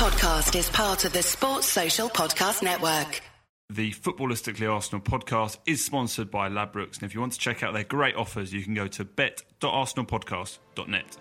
podcast is part of the Sports Social Podcast Network. The Footballistically Arsenal podcast is sponsored by Ladbrokes, and if you want to check out their great offers, you can go to bet.arsenalpodcast.net.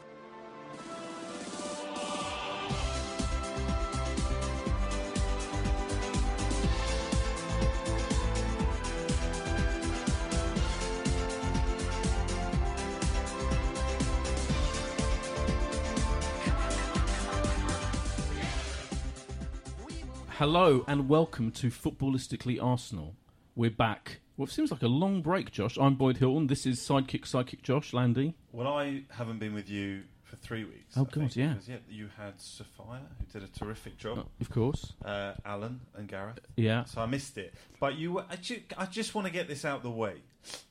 Hello and welcome to Footballistically Arsenal. We're back. Well, it seems like a long break, Josh. I'm Boyd Hilton. This is Sidekick Sidekick Josh Landy. Well, I haven't been with you for three weeks. Oh, I God, think, yeah. because, yeah. You had Sophia, who did a terrific job, Uh, of course. uh, Alan and Gareth. Yeah. So I missed it. But you, were- I, ju- I just want to get this out the way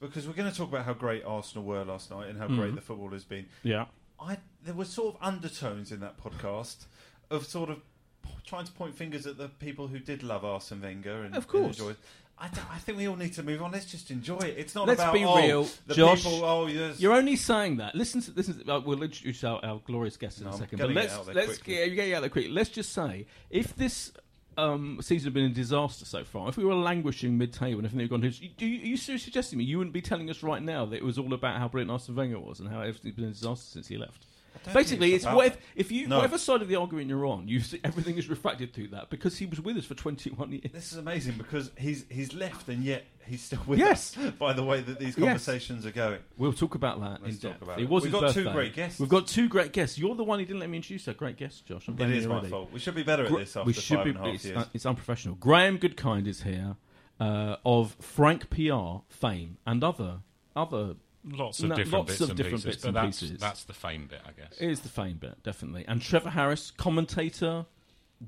because we're going to talk about how great Arsenal were last night and how great Mhm. the football has been. Yeah. I there were sort of undertones in that podcast of sort of trying to point fingers at the people who did love Arsene Wenger and Of course. and enjoy. I, I think we all need to move on. Let's just enjoy it. It's not Let's about be oh, real, the Josh. people. Oh, yes. You're only saying that. Listen to listen. To, uh, we'll introduce our, our glorious guest in No, a second. But let's let's quickly. get, get out there quick. Let's just say if this um, season had been a disaster so far, if we were languishing mid-table and everything had gone do you, are you seriously suggesting me you wouldn't be telling us right now that it was all about how brilliant Arsene Wenger was and how everything's been a disaster since he left? Don't think Basically, it's it's about what if, you No. whatever side of the argument you're on, you see, everything is refracted through that because he was with us for 21 years. This is amazing because he's he's left and yet he's still with Yes. us. By the way that these Yes. conversations are going. We'll talk about that Let's in talk depth. about it it. was We've his got two great guests. We've got two great guests. You're the one who didn't let me introduce our great guest, Josh. I'm It blaming is you my already. fault. We should be better at this after we should five be. and a half it's, years. uh, it's unprofessional. Graham Goodkind is here uh, of Frank PR fame and other other. Lots of No, different lots bits of and different pieces, bits but and that's pieces. that's the fame bit, I guess. It is the fame bit, definitely. And Trevor Harris, commentator,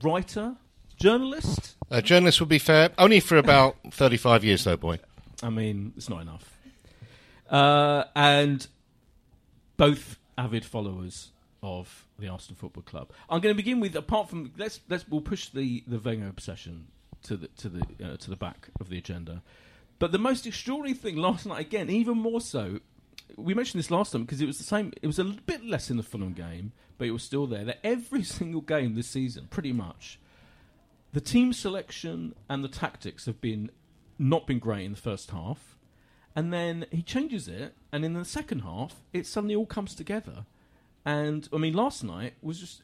writer, journalist. A journalist would be fair, only for about 35 years, though, boy. I mean, it's not enough. Uh, and both avid followers of the Arsenal Football Club. I'm going to begin with, apart from let's let's we'll push the the Wenger obsession to the to the uh, to the back of the agenda. But the most extraordinary thing last night, again, even more so, we mentioned this last time because it was the same. It was a bit less in the Fulham game, but it was still there. That every single game this season, pretty much, the team selection and the tactics have been not been great in the first half, and then he changes it, and in the second half, it suddenly all comes together. And I mean, last night was just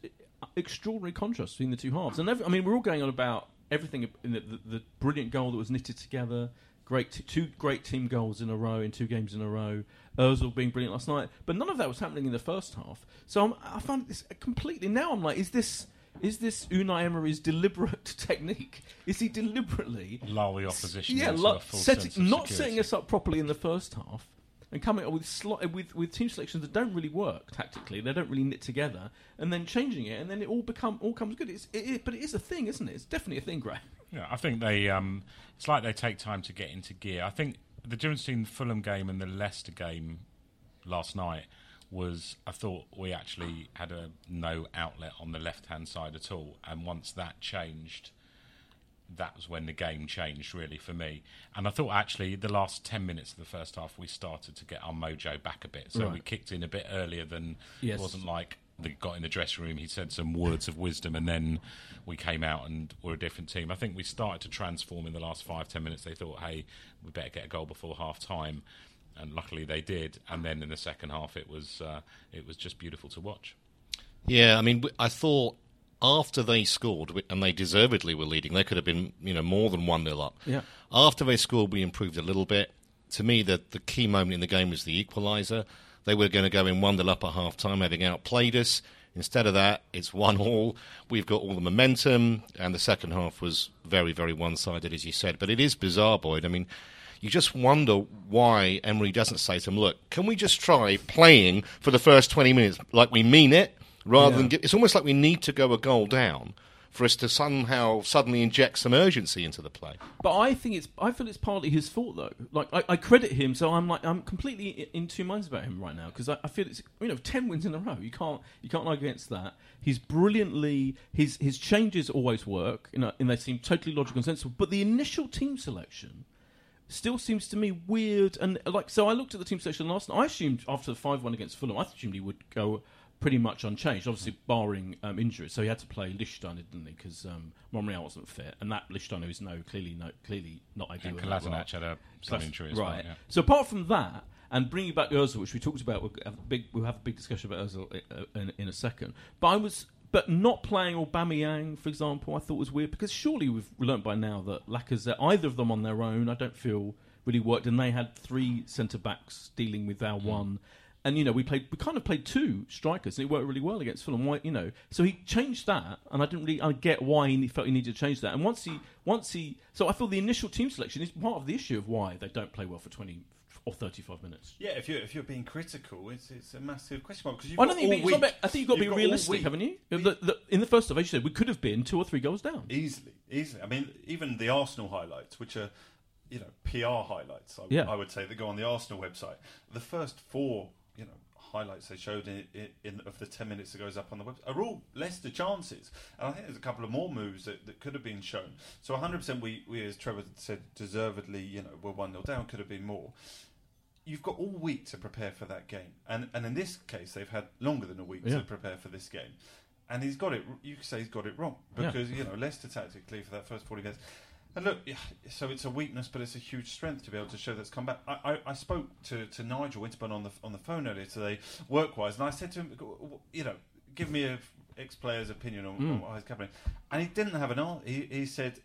extraordinary contrast between the two halves. And every, I mean, we're all going on about everything in the, the, the brilliant goal that was knitted together. Great, t- two great team goals in a row in two games in a row. Özil being brilliant last night, but none of that was happening in the first half. So I'm, I found this completely. Now I'm like, is this is this Unai Emery's deliberate technique? Is he deliberately Lull the opposition yeah, into lo- setting- not setting us up properly in the first half and coming up with sli- with with team selections that don't really work tactically. They don't really knit together, and then changing it, and then it all become all comes good. It's, it, it, but it is a thing, isn't it? It's definitely a thing, Graham. Yeah, I think they. Um, it's like they take time to get into gear. I think the difference between the Fulham game and the Leicester game last night was I thought we actually had a no outlet on the left hand side at all, and once that changed, that was when the game changed really for me. And I thought actually the last ten minutes of the first half we started to get our mojo back a bit. So Right. we kicked in a bit earlier than Yes. it wasn't like they got in the dressing room. He said some words of wisdom, and then we came out and were a different team. I think we started to transform in the last five ten minutes. They thought, hey, we better get a goal before half time. And luckily they did, and then in the second half it was uh, it was just beautiful to watch. Yeah, I mean, I thought after they scored, and they deservedly were leading, they could have been, you know, more than 1 0 up. Yeah. After they scored, we improved a little bit. To me, the, the key moment in the game was the equaliser. They were going to go in 1 0 up at half time, having outplayed us. Instead of that, it's 1 all. We've got all the momentum, and the second half was very, very one sided, as you said. But it is bizarre, Boyd. I mean, you just wonder why Emery doesn't say to them, look, can we just try playing for the first 20 minutes like we mean it, rather Yeah. than get, it's almost like we need to go a goal down for us to somehow suddenly inject some urgency into the play. But I think it's I feel it's partly his fault though. Like I, I credit him, so I'm like I'm completely in two minds about him right now because I, I feel it's you know ten wins in a row. You can't you can't argue against that. He's brilliantly his his changes always work, you know, and they seem totally logical and sensible. But the initial team selection still seems to me weird and like so. I looked at the team selection last night. I assumed after the five one against Fulham, I assumed he would go pretty much unchanged, obviously barring um, injuries. So he had to play Lichtsteiner, didn't he? Because um, Monreal wasn't fit, and that Lichtsteiner is no clearly no clearly not ideal. And in that role. Kolasinac had a some injury as right. well. Yeah. So apart from that, and bringing back Özil, which we talked about, we'll have a big we'll have a big discussion about Özil uh, in, in a second. But I was. But not playing Aubameyang, for example, I thought was weird because surely we've learnt by now that Lacazette, either of them on their own, I don't feel really worked, and they had three centre backs dealing with our one, and you know we played, we kind of played two strikers, and it worked really well against Fulham. Why, you know, so he changed that, and I didn't really, I get why he felt he needed to change that, and once he, once he, so I feel the initial team selection is part of the issue of why they don't play well for twenty or thirty-five minutes. Yeah, if you're if you're being critical, it's it's a massive question mark because I don't think all it's not about- I think you've got to be You've realistic, haven't you? The, the, in the first half, as you said, we could have been two or three goals down. Easily, easily. I mean, even the Arsenal highlights, which are, you know, PR highlights, I, Yeah. I would say, that go on the Arsenal website. The first four, you know, highlights they showed in, in, in of the ten minutes that goes up on the website are all Leicester chances, and I think there's a couple of more moves that, that could have been shown. So 100, percent we we as Trevor said, deservedly, you know, were one 0 down. Could have been more. You've got all week to prepare for that game, and and in this case, they've had longer than a week Yeah. to prepare for this game. And he's got it. You could say he's got it wrong Yeah. because you know Leicester tactically for that first forty minutes. And look, so it's a weakness, but it's a huge strength to be able to show that's come back. I, I, I spoke to, to Nigel Winterburn on the on the phone earlier today, work wise, and I said to him, you know, give me a ex player's opinion on, mm. on what is happening, and he didn't have an answer. He, he said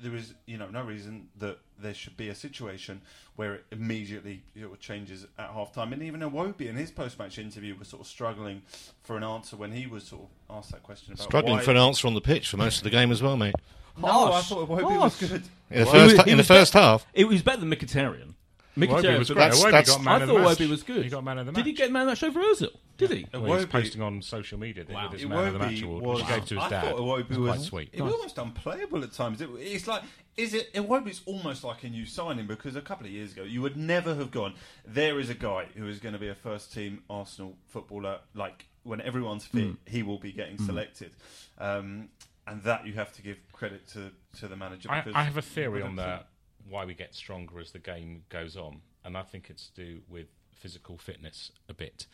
there is you know no reason that there should be a situation where it immediately you know, changes at half time. And even Iwobi in his post match interview was sort of struggling for an answer when he was sort of asked that question about Struggling for an answer on the pitch for most of the game as well, mate. No, I thought Iwobi was good. In the Well, first, he was- in he the was first half, It was better than Mkhitaryan. Iwobi Mkhitaryan, was but great. that's- Iwobi that's- got man I of the thought match. Iwobi was good. He got man of the Did he get man of the match over Ozil? Did he? Well, he was Iwobi- posting on social media that Wow. he was man of the match Iwobi award, was, which he gave to his I dad. thought Iwobi It was was quite sweet. It was almost unplayable at times. It, it's like, is it? Iwobi's almost like a new signing because a couple of years ago you would never have gone. There is a guy who is going to be a first team Arsenal footballer. Like when everyone's fit, Mm. he will be getting selected, um, and that you have to give credit to to the manager. I, because I have a theory on 100%. that why we get stronger as the game goes on, and I think it's to do with physical fitness a bit.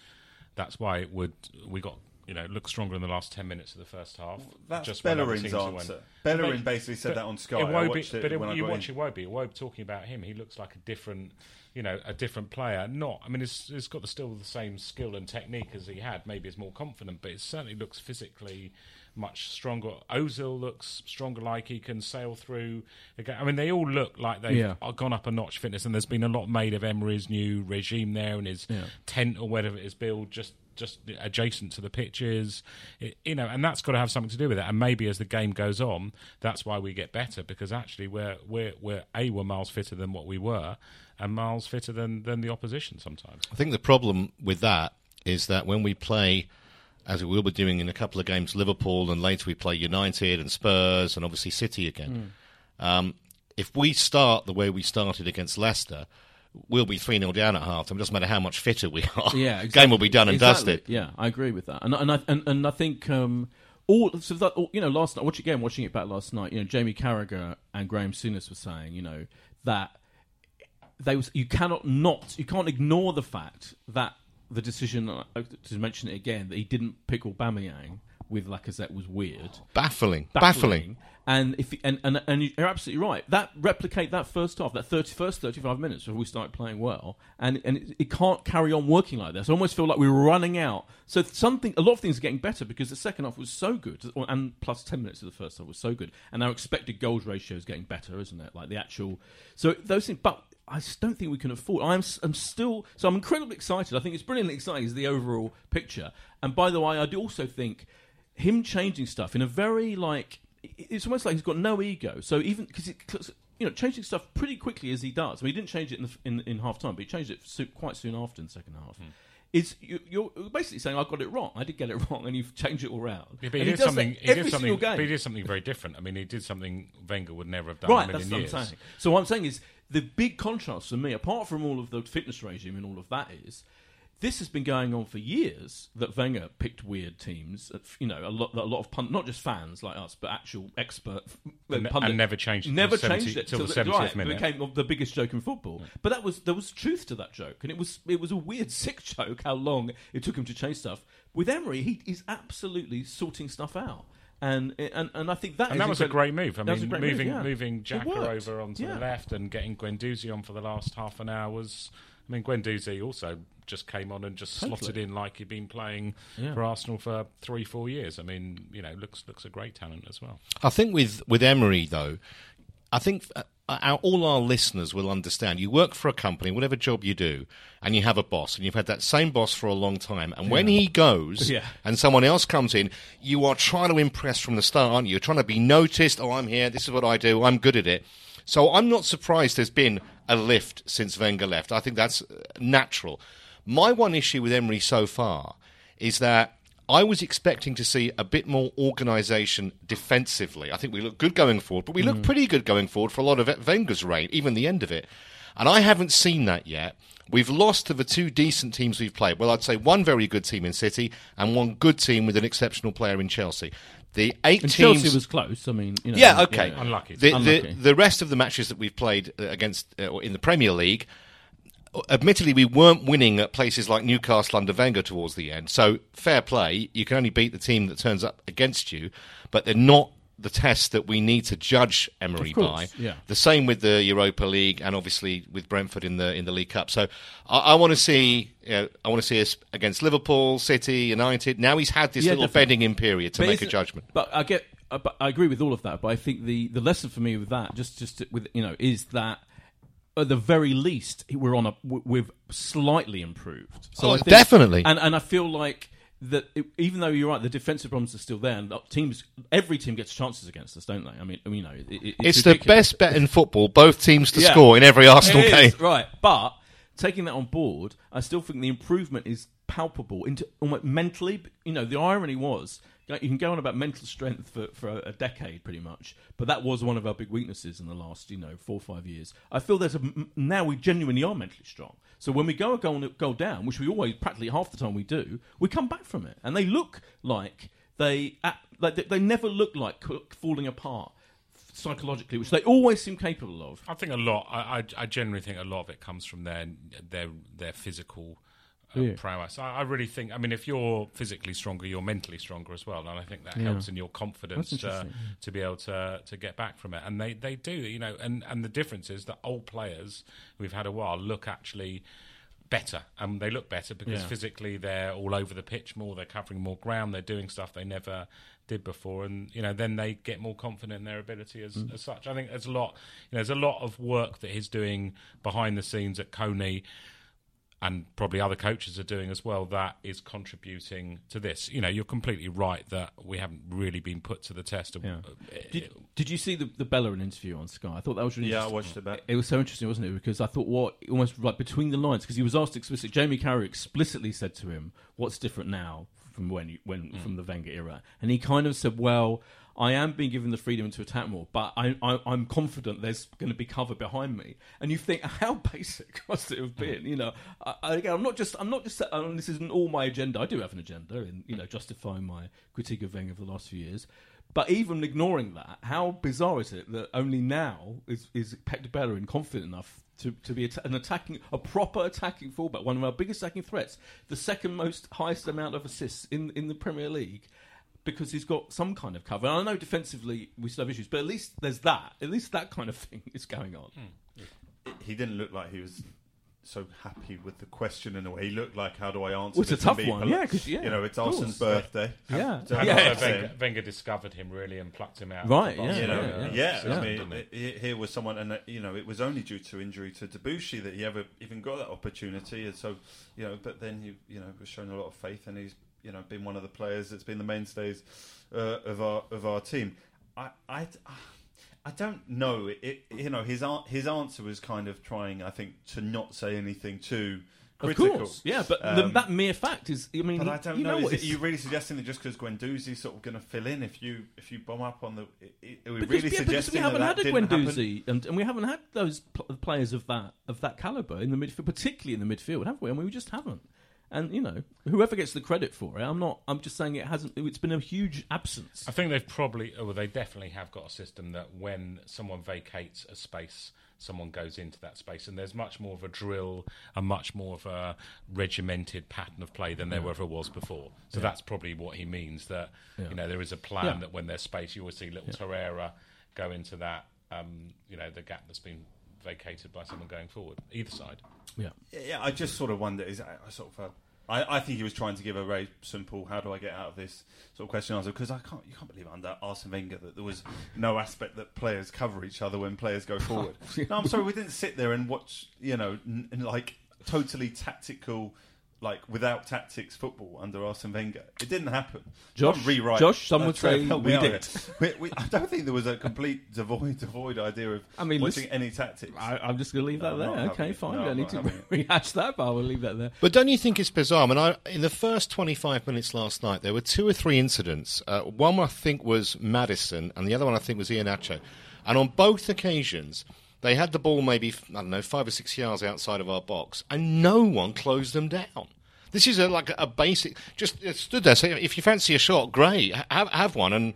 That's why it would we got you know look stronger in the last ten minutes of the first half. That's just Bellerin's answer. Bellerin basically said that on Sky. I Iwobi- watched it but when I you got watch in. Iwobi. Iwobi talking about him, he looks like a different, you know, a different player. Not, I mean, it's, it's got the, still the same skill and technique as he had. Maybe it's more confident, but it certainly looks physically much stronger. Ozil looks stronger, like he can sail through. ga- I mean, they all look like they've Yeah. gone up a notch fitness, and there's been a lot made of Emery's new regime there and his Yeah. tent or whatever it is built just just adjacent to the pitches, It- you know, and that's got to have something to do with it. And maybe as the game goes on, that's why we get better because actually we're we're we're a we're miles fitter than what we were, and miles fitter than than the opposition sometimes. I think the problem with that is that when we play, as we will be doing in a couple of games, Liverpool, and later we play United and Spurs, and obviously City again. Um, if we start the way we started against Leicester, we'll be 3 0 down at half time. It doesn't matter how much fitter we are. Yeah, Game will be done and Exactly. dusted. Yeah, I agree with that, and and I and, and I think um, all so that you know last night, watch again, watching it back last night. You know, Jamie Carragher and Graham Souness were saying, you know, that they was you cannot not you can't ignore the fact that the decision uh, to mention it again that he didn't pick Aubameyang with Lacazette was weird Baffling. Baffling. and if and, and and you're absolutely right. That replicate that first half, that 30, first thirty five minutes where we started playing well, and and it, it can't carry on working like this. I almost feel like we were running out. So something, a lot of things are getting better because the second half was so good, and plus ten minutes of the first half was so good, and our expected goals ratio is getting better, isn't it? Like the actual. So those things, but. I don't think we can afford. I'm, I'm still so I'm incredibly excited. I think it's brilliantly exciting. Is the overall picture, and by the way, I do also think him changing stuff in a very like it's almost like he's got no ego. So even because you know changing stuff pretty quickly as he does. I mean, he didn't change it in the, in, in half time, but he changed it quite soon after in the second half. Hmm. Is you, you're basically saying I got it wrong. I did get it wrong, and you've changed it all round. Yeah, but he, did does something. He every did something. single game. But he did something very different. I mean, he did something Wenger would never have done Right, in a that's million what I'm saying. So what I'm saying is the big contrast for me, apart from all of the fitness regime and all of that, is This has been going on for years. That Wenger picked weird teams. uh, You know, a lot, a lot of pun- not just fans like us, but actual expert And- pundit- and never changed it till Never 70 changed it till the 70th right, minute. Became the biggest joke in football. But that was there was truth to that joke, and it was it was a weird, sick joke. How long it took him to change stuff. With Emery, he is absolutely sorting stuff out. And, and and I think that And that was a great move. I mean, great move, moving yeah. moving It worked. over onto Yeah. the left and getting Guendouzi on for the last half an hour was. I mean, Guendouzi also just came on and just Totally. slotted in like he'd been playing Yeah. for Arsenal for three, four years. I mean, you know, looks looks a great talent as well. I think with with Emery though, I think uh, our, all our listeners will understand. You work for a company, whatever job you do, and you have a boss, and you've had that same boss for a long time. And when he goes, Yeah. and someone else comes in, you are trying to impress from the start, aren't you? You're trying to be noticed. Oh, I'm here. This is what I do. I'm good at it. So I'm not surprised there's been a lift since Wenger left. I think that's uh, natural. My one issue with Emery so far is that I was expecting to see a bit more organisation defensively. I think we look good going forward, but we look pretty good going forward for a lot of Wenger's reign, even the end of it. And I haven't seen that yet. We've lost to the two decent teams we've played. Well, I'd say one very good team in City and one good team with an exceptional player in Chelsea. The eight And teams. Chelsea was close. I mean, you know, Yeah, okay. Unlucky. The, Unlucky. The, the rest of the matches that we've played uh, against uh, in the Premier League, admittedly, we weren't winning at places like Newcastle under Wenger towards the end. So fair play. You can only beat the team that turns up against you, but they're not the test that we need to judge Emery by. yeah. The same with the Europa League and obviously with Brentford in the in the League Cup. So I, I want to see. You know, I want to see us against Liverpool, City, United. Now he's had this Yeah, little definitely. bedding in period to But make a judgment. But I get, uh, but I agree with all of that. But I think the the lesson for me with that, just just to- with you know, is that at the very least we're on a we've slightly improved. So Oh, I think- definitely. and and I feel like. That it, even though you're right, the defensive problems are still there, and teams, every team gets chances against us, don't they? I mean, I mean, you know, it, it- It's, it's the best bet in football. Both teams to Yeah. score in every Arsenal game. right? But taking that on board, I still think the improvement is palpable into almost mentally. You know, the irony was you can go on about mental strength for, for a, decade, pretty much, but that was one of our big weaknesses in the last, you know, four or five years. I feel there's a now we genuinely are mentally strong. So when we go go go down, which we always practically half the time we do, we come back from it, and they look like they like they, they never look like falling apart psychologically, which they always seem capable of. I think a lot. I, I, I generally think a lot of it comes from their their their physical uh, Yeah. prowess. I, I really think. I mean, if you're physically stronger, you're mentally stronger as well, and I think that helps in your confidence to, to be able to to get back from it. And they, they do, you know. And and the difference is that old players we've had a while look actually better and they look better because Yeah. physically they're all over the pitch more they're covering more ground they're doing stuff they never did before and you know then they get more confident in their ability as, Mm. as such i think there's a lot you know, there's a lot of work that he's doing behind the scenes at Colney and probably other coaches are doing as well that is contributing to this you know you're completely right that we haven't really been put to the test of, Yeah. uh, Did, did you see the, the Bellerin interview on Sky? I thought that was really Yeah, I watched it back. It was so interesting, wasn't it? Because I thought what almost like between the lines, because he was asked explicitly. Jamie Carragher explicitly said to him, "What's different now from when you, when Mm. from the Wenger era?" And he kind of said, "Well." I am being given the freedom to attack more, but I, I, I'm confident there's going to be cover behind me. And you think, how basic must it have been? You know, I, I, again, I'm not just, I'm not just. Um, this isn't all my agenda. I do have an agenda in, you know, justifying my critique of Wenger for the last few years. But even ignoring that, how bizarre is it that only now is is Pep Bellerin confident enough to, to be an attacking, a proper attacking fullback, one of our biggest attacking threats, the second most highest amount of assists in in the Premier League, because he's got some kind of cover. And I know defensively we still have issues, but at least there's that. At least that kind of thing is going on. He didn't look like he was so happy with the question in a way. He looked like, how do I answer Well, it's a this and tough be one, poli- yeah, 'cause, yeah, you know, it's of Arsene's birthday. Yeah. So and Yeah. also Wenger. Wenger discovered him really and plucked him out. Right, yeah, you know, yeah, yeah, yeah. I mean, Didn't he? he- here was someone, and uh, you know, it was only due to injury to Debuchy that he ever even got that opportunity, and so, you know, but then he, you know, was shown a lot of faith, and he's, you know, been one of the players that's been the mainstays uh, of our of our team. I, I, I don't know. It, you know, his his answer was kind of trying, I think, to not say anything too Of critical. course, yeah, but the, Um, that mere fact is, I mean, But I don't you know. know, is it, you really suggesting that just because Guendouzi's sort of going to fill in if you if you bomb up on the? i- i- Are we Because, really yeah, because suggesting we haven't that had that a? Guendouzi, and, and we haven't had those pl- players of that of that caliber in the midfield, particularly in the midfield, have we? And we just haven't. And you know, whoever gets the credit for it, I'm not. I'm just saying it hasn't. It's been a huge absence. I think they've probably, or they definitely have got a system that when someone vacates a space, someone goes into that space, and there's much more of a drill, and much more of a regimented pattern of play than there ever was before. So that's probably what he means. That you know there is a plan Yeah. that when there's space, you always see little Torreira go into that, um, you know, the gap that's been vacated by someone going forward, either side. Yeah. Yeah, I just sort of wonder. Is I, I sort of. Uh, I, I think he was trying to give a very simple "How do I get out of this?" sort of question answer because I can't. You can't believe under Arsene Wenger that there was no aspect that players cover each other when players go forward. no, I'm sorry, we didn't sit there and watch. You know, n- n- like totally tactical. Like without tactics, football under Arsene Wenger, it didn't happen. Josh- Don't rewrite. Josh, some uh, would say we did. here. We, we, I don't think there was a complete devoid, devoid idea of I mean, watching listen- any tactics. I, I'm just going to leave that I'm there. Okay, it. fine. No, don't I'm need to having it. rehash that, but I will leave that there. But don't you think it's bizarre? I mean, I, in the first 25 minutes last night, there were two or three incidents. Uh, one I think was Maddison, and the other one I think was Iheanacho. And on both occasions, they had the ball maybe, I don't know, five or six yards outside of our box, and no one closed them down. This is a, like a basic, just stood there. So if you fancy a shot, great, have, have one. And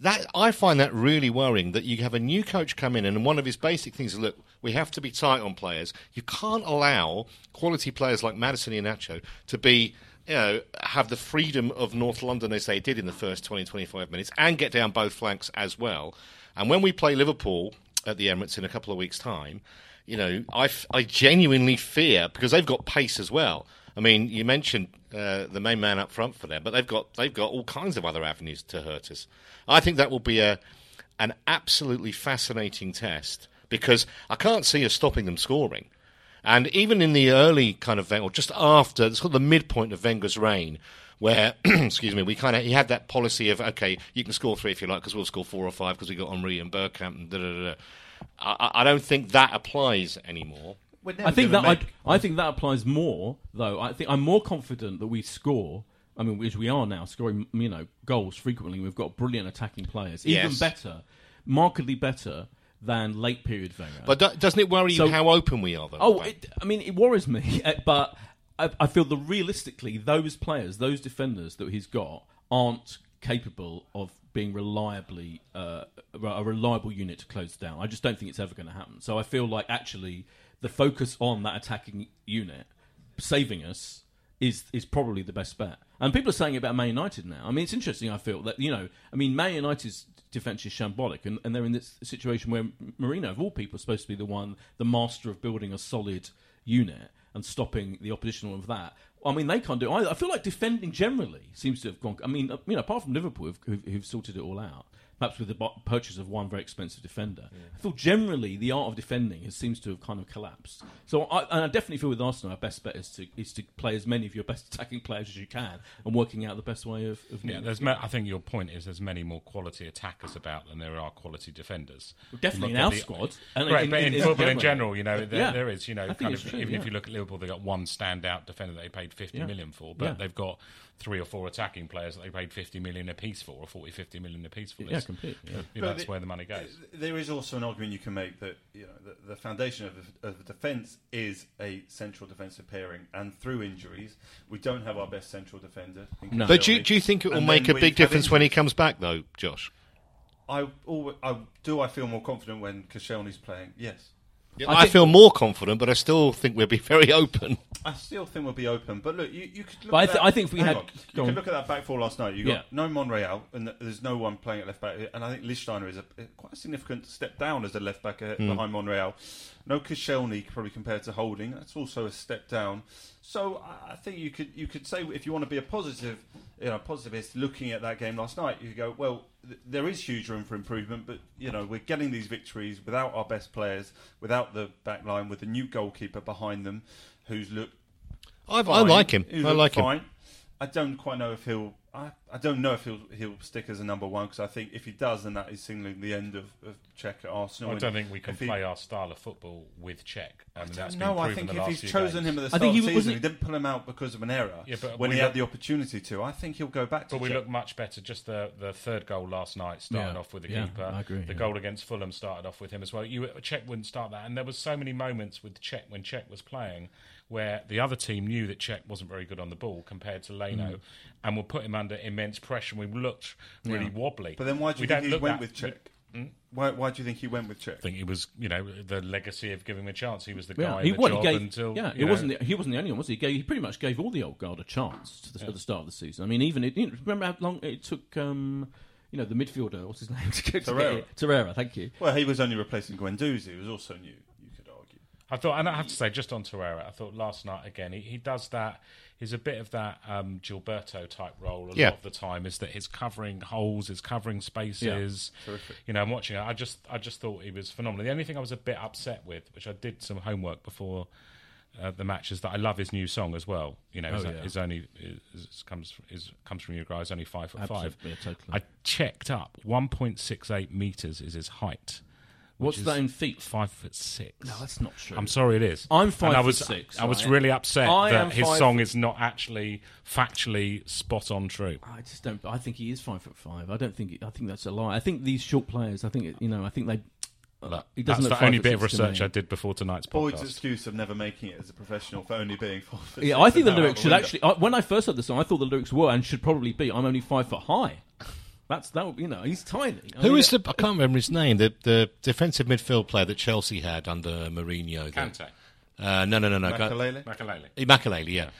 that I find that really worrying that you have a new coach come in, and one of his basic things is look, we have to be tight on players. You can't allow quality players like Maddison and Nacho to be. You know, have the freedom of North London as they did in the first 20, 25 minutes and get down both flanks as well. And when we play Liverpool at the Emirates in a couple of weeks' time, you know, I, I genuinely fear because they've got pace as well. I mean, you mentioned uh, the main man up front for them, but they've got they've got all kinds of other avenues to hurt us. I think that will be a an absolutely fascinating test because I can't see us stopping them scoring. And even in the early kind of or just after, it's called the midpoint of Wenger's reign, where excuse me, we kind of he had that policy of okay, you can score three if you like because we'll score four or five because we got Henry and Bergkamp and da da da. da. I, I don't think that applies anymore. I think that make- I, I think that applies more though. I think I'm more confident that we score. I mean, which we are now scoring, you know, goals frequently. We've got brilliant attacking players, even Yes. better, markedly better than late period Wenger. But do- doesn't it worry you how open we are though? Oh, it, I mean, it worries me, but I, feel that realistically, those players, those defenders that he's got, aren't capable of being reliably uh, a reliable unit to close down. I just don't think it's ever going to happen. So I feel like actually the focus on that attacking unit saving us is is probably the best bet. And people are saying about Man United now. I mean, it's interesting. I feel that you know, I mean, Man United's defense is shambolic, and, and they're in this situation where Mourinho, of all people, is supposed to be the one, the master of building a solid unit and stopping the opposition with that. I mean, they can't do. it either. I feel like defending generally seems to have gone. I mean, you know, apart from Liverpool, who've, who've sorted it all out. Perhaps with the purchase of one very expensive defender, I feel generally the art of defending has, seems to have kind of collapsed. So, I, and I definitely feel with Arsenal, our best bet is to is to play as many of your best attacking players as you can, and working out the best way of. of Yeah, there's. Ma- I think your point is there's many more quality attackers about than there are quality defenders. Definitely in our the- squad. And Right, in- but in, in- football general. in general, you know, there, Yeah. there is, you know, kind of, true, even yeah. if you look at Liverpool, they've got one standout defender that they paid fifty million Yeah. for, but Yeah. they've got three or four attacking players that they paid 50 million apiece for, or 40, 50 million apiece for. Yeah, This- completely, yeah. you know, that's the- where the money goes. There is also an argument you can make that you know the, the foundation of the, of the defence is a central defensive pairing, and through injuries, we don't have our best central defender. No. But do you, do you think it will And make a big we've difference when he comes back, though, Josh? I, always, I do. I feel more confident when Koscielny's playing. Yes, I, think- feel more confident, but I still think we'll be very open. I still think we'll be open. But look, you, you could. Look But I at that- I think if we hang had- on. you on. could look at that back four last night. You got Yeah. no Monreal, and there's no one playing at left back. And I think Lichtsteiner is a, a quite a significant step down as a left back uh, behind Monreal. No Koscielny, probably compared to Holding. That's also a step down. So I- think you could you could say if you want to be a positive, you know, positivist looking at that game last night, you could go well. Th- there is huge room for improvement, but you know we're getting these victories without our best players, without the back line, with the new goalkeeper behind them, who's looked I, I like him. I like him. I don't quite know if he'll. I, I don't know if he'll he'll stick as a number one because I think if he does, then that is signaling the end of, of Cech at Arsenal. I don't think we can if he- play our style of football with Cech. I mean, that's been No, I think if he's chosen games. him at the I start think of he the season, wasn't- he didn't pull him out because of an error. Yeah, but when we he had the opportunity to, I think he'll go back to. But we Cech. look much better. Just the, the third goal last night started Yeah. off with the Yeah, keeper. I agree, the yeah. goal against Fulham started off with him as well. You Cech wouldn't start that, and there was so many moments with Cech when Cech was playing where the other team knew that Cech wasn't very good on the ball compared to Leno, Mm. and would put him under immense pressure. and We looked really wobbly. But then why do we you don't think he went that- with Cech? Why, why do you think he went with Cech? I think he was, you know, the legacy of giving him a chance. He was the Yeah, guy he, in the well, he gave, until yeah, it wasn't. The, he wasn't the only one, was he? He, gave, he pretty much gave all the old guard a chance to the, at the start of the season. I mean, even it, you know, remember how long it took. Um, you know, the midfielder, what's his name? to get to Torreira. get? Torreira, thank you. Well, he was only replacing Guendouzi, He was also new. You could argue. I thought, and I have to say, just on Torreira, I thought last night again, he, he does that. He's a bit of that um, Gilberto type role a Yeah. lot of the time. Is that he's covering holes, he's covering spaces. Terrific. You know, I'm watching it. I just, I just thought he was phenomenal. The only thing I was a bit upset with, which I did some homework before uh, the match, is that I love his new song as well. You know, Oh, his, yeah. his only is, comes is comes from you guys, only five foot five. Absolutely, yeah, totally. I checked up. 1.68 meters is his height. What's which that is in feet? Five foot six. No, that's not true. I'm sorry, it is. I'm five And I foot was, six, I was right? really upset I that his song is not actually factually spot on true. I just don't. I think he is five foot five. I don't think. I think that's a lie. I think these short players. I think you know. I think they. Look, he doesn't that's the only bit of research. I did before tonight's podcast. Boyd's excuse of never making it as a professional for only being four foot Yeah, I think the lyrics should window. actually. I, when I first heard the song, I thought the lyrics were and should probably be. I'm only five foot high. That's that. You know, he's tiny. I Who mean, is the? I can't remember his name. The the defensive midfield player that Chelsea had under Mourinho. the- Kante, Uh, no, no, no, no. Go- Makelele? Makelele. Makelele, yeah.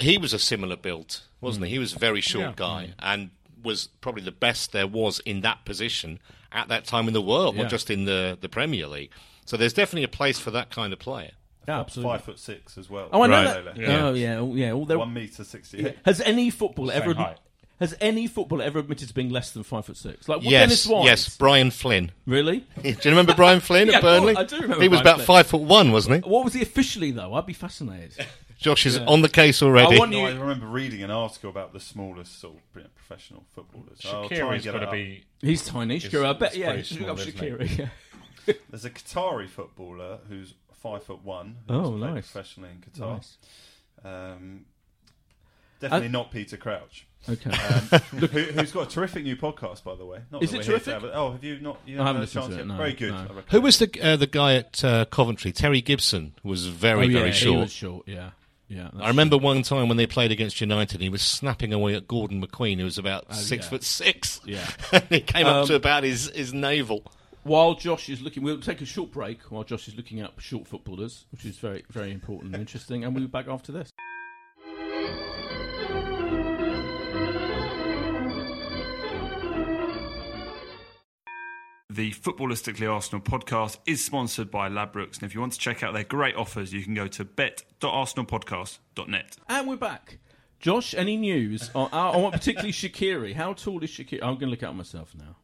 He was a similar build, wasn't he? He was a very short Yeah. guy and was probably the best there was in that position at that time in the world, Yeah. not just in the, the Premier League. So there's definitely a place for that kind of player. Yeah, absolutely. Five foot six as well. Oh, I know Right. that. Yeah. Oh yeah, oh, yeah. All their- One meter sixty eight. Has any footballer ever height. Has any footballer ever admitted to being less than five foot six? Like well, yes, Dennis Wise. yes, Brian Flynn. Really? Do you remember Brian Flynn Yeah, at Burnley? I do remember He was Brian about Flynn. five foot one, wasn't he? What was he officially though? I'd be fascinated. Josh is on the case already. I want No, you- I remember reading an article about the smallest sort of professional footballers. I'll try and Shaqiri's get got to be. He's tiny. Shakira. I bet. Yeah, he's small, got. Yeah. There's a Qatari footballer who's five foot one. Who's Oh, played nice. Professionally in Qatar. Nice. Um, definitely Uh, not Peter Crouch. Okay. Um, who, who's got a terrific new podcast, by the way. Not Is it we're here to terrific? have it- oh, have you not? You I haven't had a listened chance to it, yet? no, Very good. no. Who was the uh, the guy at uh, Coventry? Terry Gibson was very oh, yeah, very He short. was short. Yeah. Yeah. I remember one time when they played against United, he was snapping away at Gordon McQueen, who was about six yeah. foot six. Yeah. he came Um, up to about his, his navel. While Josh is looking, we'll take a short break while Josh is looking up short footballers, which is very, very important and interesting, and we'll be back after this. The Footballistically Arsenal podcast is sponsored by Ladbrokes, and if you want to check out their great offers, you can go to bet.arsenalpodcast.net. And we're back. Josh, any news? on, I want particularly Shaqiri. How tall is Shaqiri? I'm going to look at myself now.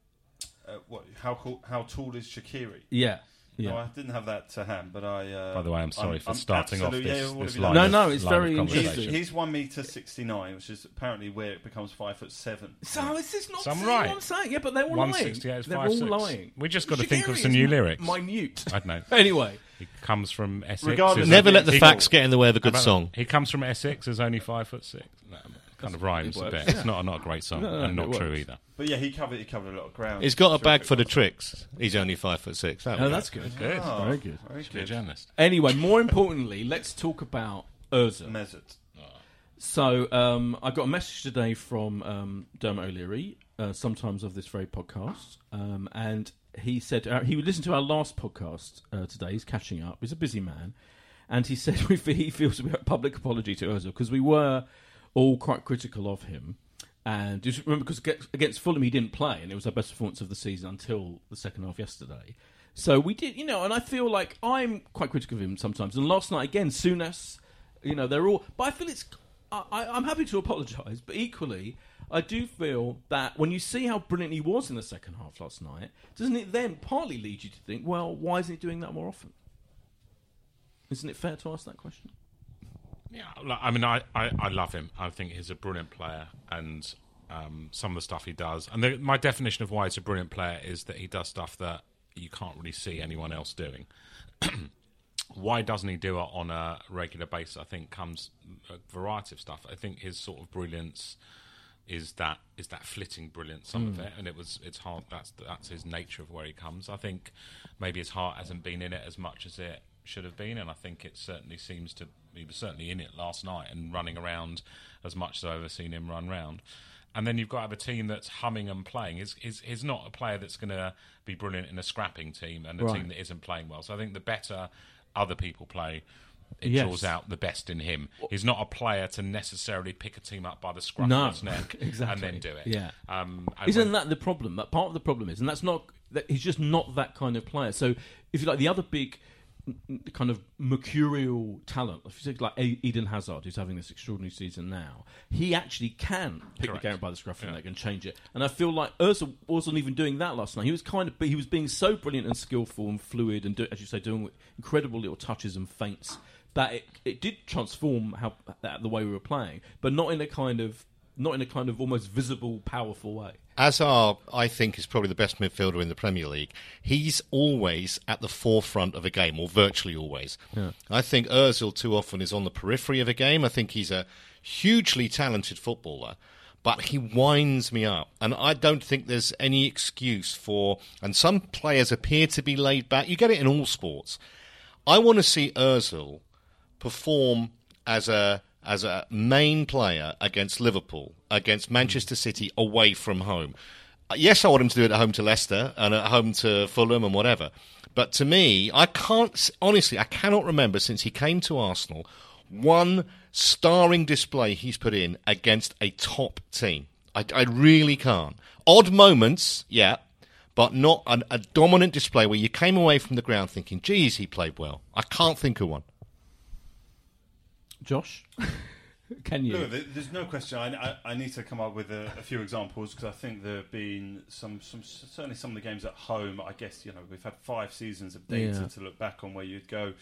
Uh, what, how, how tall is Shaqiri? Yeah. Yeah. No, I didn't have that to hand, but I. Uh, By the way, I'm sorry for I'm starting off this, yeah, this line. No, no, it's line very conversation. interesting. He's one meter sixty nine, which is apparently where it becomes five foot seven. So is this not Some saying right. what I'm saying? Yeah, but they're all lying. 168 is They're 5'6". all lying. We just gotta think of some new mi- lyrics. Minute. I don't know. Anyway, He comes from Essex. Regardless Never let the facts get in the way of a good song. that? He comes from Essex. Is only five foot six. No, kind of rhymes a bit. yeah. It's not not a great song No, no, and it not true works. either. But yeah, he covered he covered a lot of ground. He's got a bag for the tricks. He's only five foot six. That oh, that's good. Good. Oh, Very good. Very Be a good. journalist. Anyway, more importantly, let's talk about Ozil. Mesut. So um, I got a message today from um, Dermot O'Leary, uh, sometimes of this very podcast, um, and he said uh, he would listen to our last podcast uh, today. He's catching up. He's a busy man, and he said we he feels we owe a public apology to Ozil because we were all quite critical of him. And just remember, because against- Fulham he didn't play, and it was our best performance of the season until the second half yesterday. So we did, you know, and I feel like I'm quite critical of him sometimes. And last night again, Souness, you know, they're all. But I feel it's. I- I'm happy to apologise, but equally, I do feel that when you see how brilliant he was in the second half last night, doesn't it then partly lead you to think, well, why isn't he doing that more often? Isn't it fair to ask that question? Yeah, I mean, I, I, I love him. I think he's a brilliant player, and um, some of the stuff he does. And the, my definition of why he's a brilliant player is that he does stuff that you can't really see anyone else doing. why doesn't he do it on a regular basis? I think comes a variety of stuff. I think his sort of brilliance is that is that flitting brilliance some of it and it was it's hard that's that's his nature of where he comes i think maybe his heart hasn't been in it as much as it should have been and i think it certainly seems to he was certainly in it last night and running around as much as i've ever seen him run round and then you've got to have a team that's humming and playing. He's, he's, he's not a player that's going to be brilliant in a scrapping team and a Right. team that isn't playing well. So I think the better other people play, it Yes. draws out the best in him. He's not a player to necessarily pick a team up by the scruff No, of its neck exactly. and then do it. Yeah. Um, Isn't when- that the problem? That part of the problem is, and that's not that he's just not that kind of player. So if you like the other big kind of mercurial talent, if you take like Eden Hazard, who's having this extraordinary season now, he actually can pick Correct. the game by the scruff of the Yeah. neck and change it. And I feel like Ozil wasn't even doing that last night. He was kind of, he was being so brilliant and skillful and fluid, and do, as you say, doing incredible little touches and feints that it, it did transform how the way we were playing, but not in a kind of not in a kind of almost visible, powerful way. Hazard, I think, is probably the best midfielder in the Premier League. He's always at the forefront of a game, or virtually always. I think Ozil too often is on the periphery of a game. I think he's a hugely talented footballer, but he winds me up. And I don't think there's any excuse for. And some players appear to be laid back. You get it in all sports. I want to see Ozil perform as a as a main player against Liverpool, against Manchester City away from home. Uh, Yes, I want him to do it at home to Leicester and at home to Fulham and whatever. But to me, I can't honestly, I cannot remember since he came to Arsenal one starring display he's put in against a top team. I, I really can't. Odd moments, yeah, but not an, a dominant display where you came away from the ground thinking, "Geez, he played well." I can't think of one. Josh, can you? Look, there's no question. I, I, I need to come up with a, a few examples because I think there have been some, some, certainly some of the games at home. I guess you know we've had five seasons of data Yeah. to look back on where you'd go.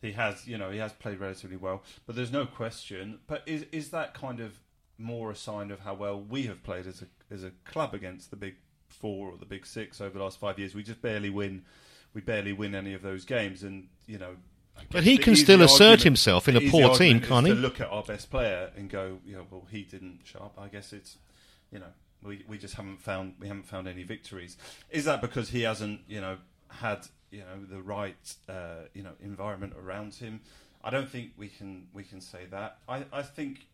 He has, you know, he has played relatively well, but there's no question. But is is that kind of more a sign of how well we have played as a as a club against the big four or the big six over the last five years? We just barely win. We barely win any of those games, and you know. But he can still assert argument- himself in a poor team, can't to he? look at our best player and go, you know, well, he didn't show up. I guess it's, you know, we we just haven't found we haven't found any victories. Is that because he hasn't, you know, had you know the right uh, you know environment around him? I don't think we can we can say that. I I think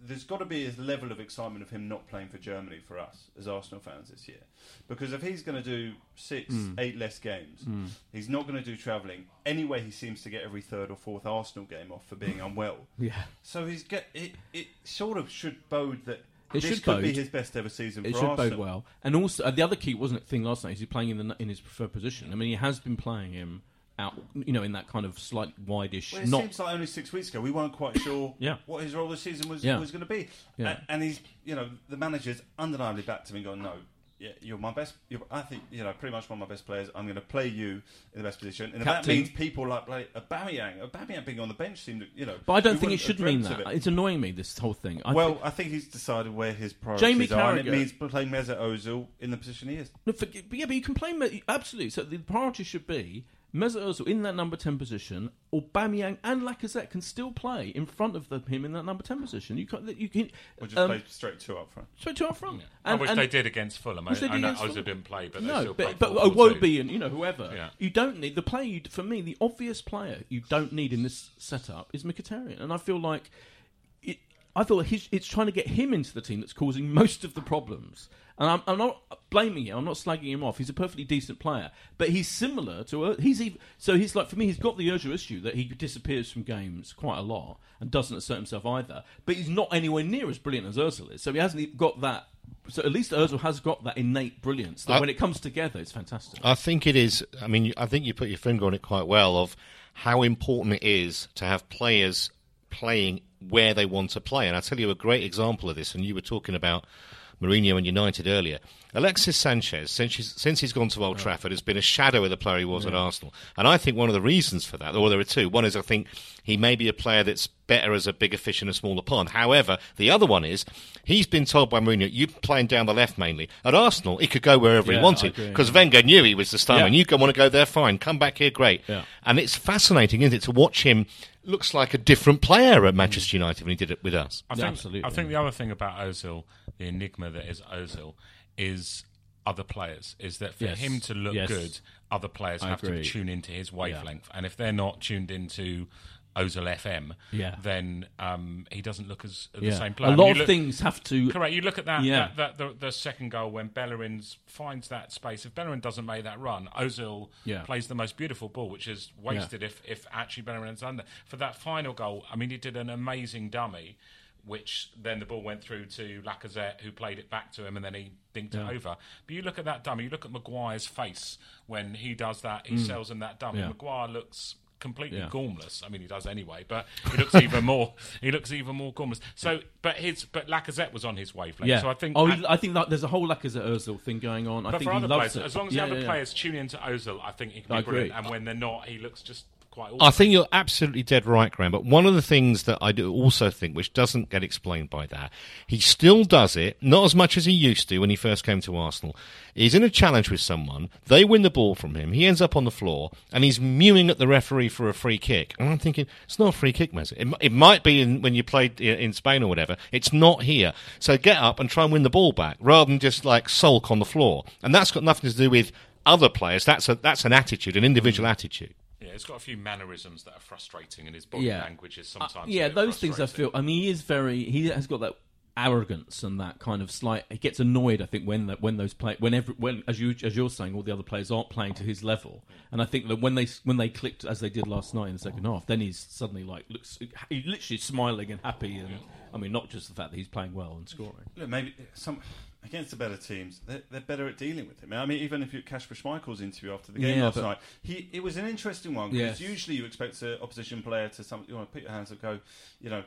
there's got to be a level of excitement of him not playing for Germany for us as Arsenal fans this year. Because if he's going to do six, Hmm. eight less games, he's not going to do travelling. Anyway, he seems to get every third or fourth Arsenal game off for being unwell. Yeah. So he's get it. It sort of should bode that It this should could be bode. his best ever season It for should Arsenal. bode well. And also, uh, the other key wasn't thing last night. Is he playing in the in his preferred position? I mean, he has been playing him out, you know, in that kind of slight wideish. Well, it not seems like only six weeks ago we weren't quite sure Yeah. what his role this season was Yeah. was going to be, Yeah. A- and he's you know the manager's undeniably back to me and gone no. Yeah, you're my best. You're, I think you know pretty much one of my best players. I'm going to play you in the best position, and that means people like play Aubameyang, Aubameyang being on the bench seemed you know. But I don't think it should mean that. it. It's annoying me this whole thing. I well, think, I think he's decided where his priorities Jamie are, and it means playing Mesut Ozil in the position he is. no, for, yeah, but you can play Me- absolutely. So the priority should be Mesut Ozil in that number ten position, or Aubameyang and Lacazette can still play in front of the, him in that number ten position. You can you can We'll just um, play straight two up front. straight to our front. I And- wish and- they did against Fulham. I, Which they I did know against Ozil Fulham. didn't play, but they no, still but played but 4-4-2. Iwobi and you know whoever. Yeah. You don't need the player. You, for me, the obvious player you don't need in this setup is Mkhitaryan, and I feel like it, I thought he's, it's trying to get him into the team that's causing most of the problems. And I'm, I'm not blaming him. I'm not slagging him off. He's a perfectly decent player, but he's similar to Ur- he's even, so he's like for me. He's got the Urdu issue that he disappears from games quite a lot and doesn't assert himself either. But he's not anywhere near as brilliant as Özil is. So he hasn't even got that. So at least Özil has got that innate brilliance. That I- when it comes together, it's fantastic. I think it is. I mean, I think you put your finger on it quite well of how important it is to have players playing where they want to play. And I'll tell you a great example of this. And you were talking about Mourinho and United earlier. Alexis Sanchez, since he's, since he's gone to Old Trafford, has been a shadow of the player he was at Arsenal. And I think one of the reasons for that, or there are two. One is I think He may be a player that's better as a bigger fish in a smaller pond. However, the other one is he's been told by Mourinho, you playing down the left mainly. At Arsenal, he could go wherever Yeah, he wanted because Wenger knew he was the star. Yeah. And you want to go there, fine. Come back here, great. Yeah. And it's fascinating, isn't it, to watch him. Looks like a different player at Manchester United when he did it with us. I think, absolutely. I think the other thing about Ozil, the enigma that is Ozil, is other players. Is that for Yes. him to look Yes. good, other players I have agree. to tune into his wavelength, and if they're not tuned into Ozil FM, Yeah. then um, he doesn't look as the Yeah. same player. A lot of look- things have to. Correct. You look at that, Yeah. that, that the, the second goal when Bellerin finds that space. If Bellerin doesn't make that run, Ozil Yeah. plays the most beautiful ball, which is wasted if, if actually Bellerin's under. For that final goal, I mean, he did an amazing dummy, which then the ball went through to Lacazette, who played it back to him, and then he dinked it over. But you look at that dummy, you look at Maguire's face when he does that, he sells him that dummy. Mm. Maguire looks completely Yeah. gormless. I mean, he does anyway, but he looks even more. He looks even more gormless. So, but his but Lacazette was on his wavelength. Yeah. So I think. Oh, I- I think that there's a whole Lacazette Ozil thing going on. I think for he loves players, it. as long as Yeah, the other players tune into Ozil, I think he can I be brilliant. agree. And when they're not, he looks just quite. I think you're absolutely dead right, Graham. But one of the things that I do also think, which doesn't get explained by that, he still does it, not as much as he used to when he first came to Arsenal. He's in a challenge with someone, they win the ball from him, he ends up on the floor, and he's mewing at the referee for a free kick. And I'm thinking, it's not a free kick, Mez. It, it might be in, when you played in Spain or whatever. It's not here. So get up and try and win the ball back, rather than just like sulk on the floor. And that's got nothing to do with other players. That's a, that's an attitude, an individual attitude. Yeah, it's got a few mannerisms that are frustrating, and his body Yeah. language is Uh, sometimes. a yeah, bit those things I feel. I mean, he is very. He has got that arrogance and that kind of slight. He gets annoyed. I think when that when those play when every when as you as you're saying, all the other players aren't playing to his level. And I think that when they when they clicked as they did last night in the second half, then he's suddenly like looks. He literally smiling and happy. And I mean, not just the fact that he's playing well and scoring. Look, maybe some against the better teams, they're, they're better at dealing with him. I mean, even if you Kasper Schmeichel's interview after the game Yeah, last night, he it was an interesting one because Yes. usually you expect an opposition player to some you want to put your hands up, go, you know,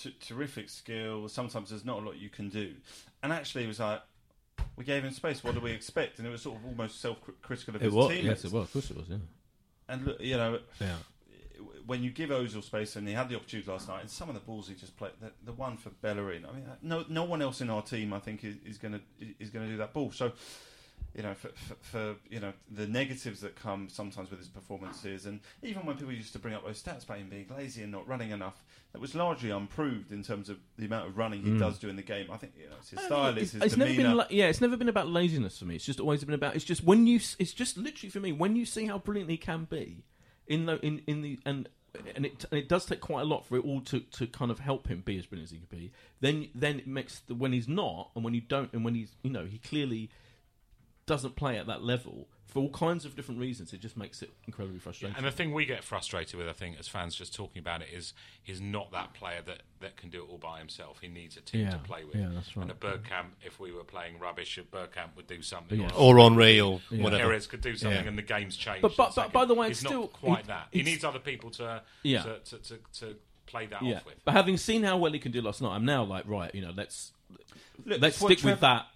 t- terrific skill. Sometimes there's not a lot you can do, and actually, it was like. We gave him space. What do we expect? And it was sort of almost self-critical of It his was. teammates. Yes, it was. Of course, it was. Yeah. And look, you know, Yeah. When you give Ozil space, and he had the opportunity last night, and some of the balls he just played, the, the one for Bellerin. I mean, no, no one else in our team, I think, is, is going to is going to do that ball. So, you know, for, for, for you know the negatives that come sometimes with his performances, and even when people used to bring up those stats about him being lazy and not running enough, that was largely unproved in terms of the amount of running he hmm. does do in the game. I think you know, it's his style, it's, his it's never demeanour. been la- yeah it's never been about laziness for me it's just always been about it's just when you it's just literally for me when you see how brilliant he can be in the in, in the and and it and it does take quite a lot for it all to, to kind of help him be as brilliant as he can be. Then then it makes the, when he's not and when you don't and when he's you know he clearly doesn't play at that level for all kinds of different reasons it just makes it incredibly frustrating And the thing we get frustrated with, I think, as fans just talking about it, is he's not that player that, that can do it all by himself. He needs a team Yeah, to play with. yeah, that's right. And a Bergkamp, if we were playing rubbish, a Bergkamp would do something. Yeah. Or Henry or whatever. Pires could do something, Yeah. and the game's changed. But- but- but by the way, he's it's still- not quite it- that. He needs other people to Yeah. to, to, to, to play that yeah off with. but having seen how well he can do last night I'm now like right you know let's Look, let's it's what stick Trevor- with that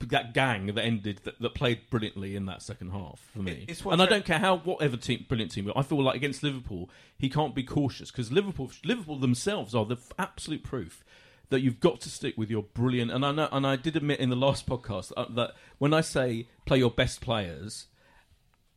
that gang that ended that, that played brilliantly in that second half for me. What and I don't care how whatever team brilliant team. I feel like against Liverpool he can't be cautious because Liverpool Liverpool themselves are the f- absolute proof that you've got to stick with your brilliant. And I know and I did admit in the last podcast uh, that when I say play your best players.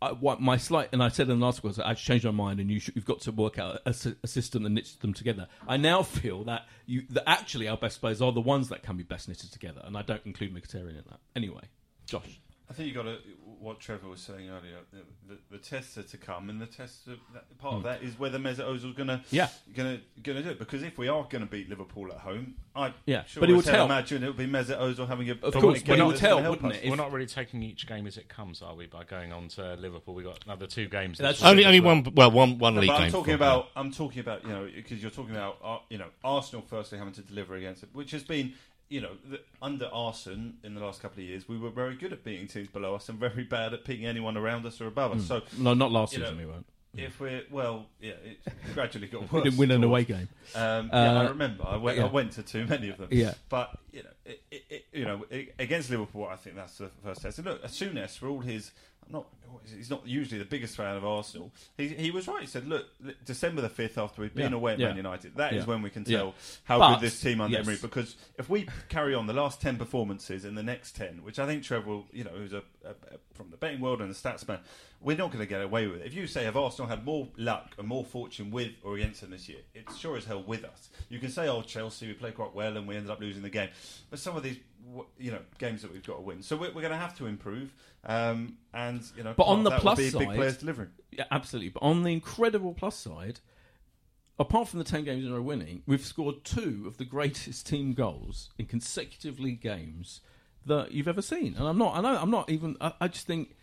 I, what my slight, and I said in the last was I've changed my mind, and you should, you've got to work out a system that knits them together. I now feel that you that actually our best players are the ones that can be best knitted together, and I don't include Mkhitaryan in that. Anyway, Josh, I think you got to what Trevor was saying earlier. The, the, the tests are to come, and the tests are, that, part of that is whether Mesut Ozil's going to. Yeah. going to going to do it. Because if we are going to beat Liverpool at home, I Yeah, sure but it as would tell. imagine it would be Mesut Ozil having a Of course, game but it would tell, wouldn't it? If- We're not really taking each game as it comes, are we? By going on to Liverpool, we got another two games. That's this Only, only well. one. Well, one one No, league but game. I'm talking for- about. I'm talking about you know because you're talking about uh, you know Arsenal firstly having to deliver against it, which has been you know the, under Arsenal in the last couple of years we were very good at beating teams below us and very bad at beating anyone around us or above us. So no, not last season know, we weren't. if we're well, yeah, it gradually got worse. We didn't win an away game. Um, yeah, I Uh, remember. I went, yeah. I went to too many of them. Yeah. but you know, it, it, you know, against Liverpool, I think that's the first test. And look, Souness, for all his, I'm not, he's not usually the biggest fan of Arsenal. He, he was right. He said, look, December the fifth, after we've been Yeah. away at Yeah. Man United, that is Yeah. when we can tell how But- good this team under yes. Emery. Because if we carry on the last ten performances in the next ten, which I think Trevor, you know, who's a, a, a from the betting world and the stats man, we're not going to get away with it. If you say have Arsenal had more luck and more fortune with or against them this year, it's sure as hell with us. You can say, oh Chelsea, we played quite well and we ended up losing the game, but some of these, you know, games that we've got to win. So we're, we're going to have to improve, um, and you know, But on the plus be big players delivering. Yeah, absolutely. But on the incredible plus side, apart from the 10 games in a row winning, we've scored two of the greatest team goals in consecutive league games that you've ever seen. And I'm not, I know, I'm not even, I, I just think.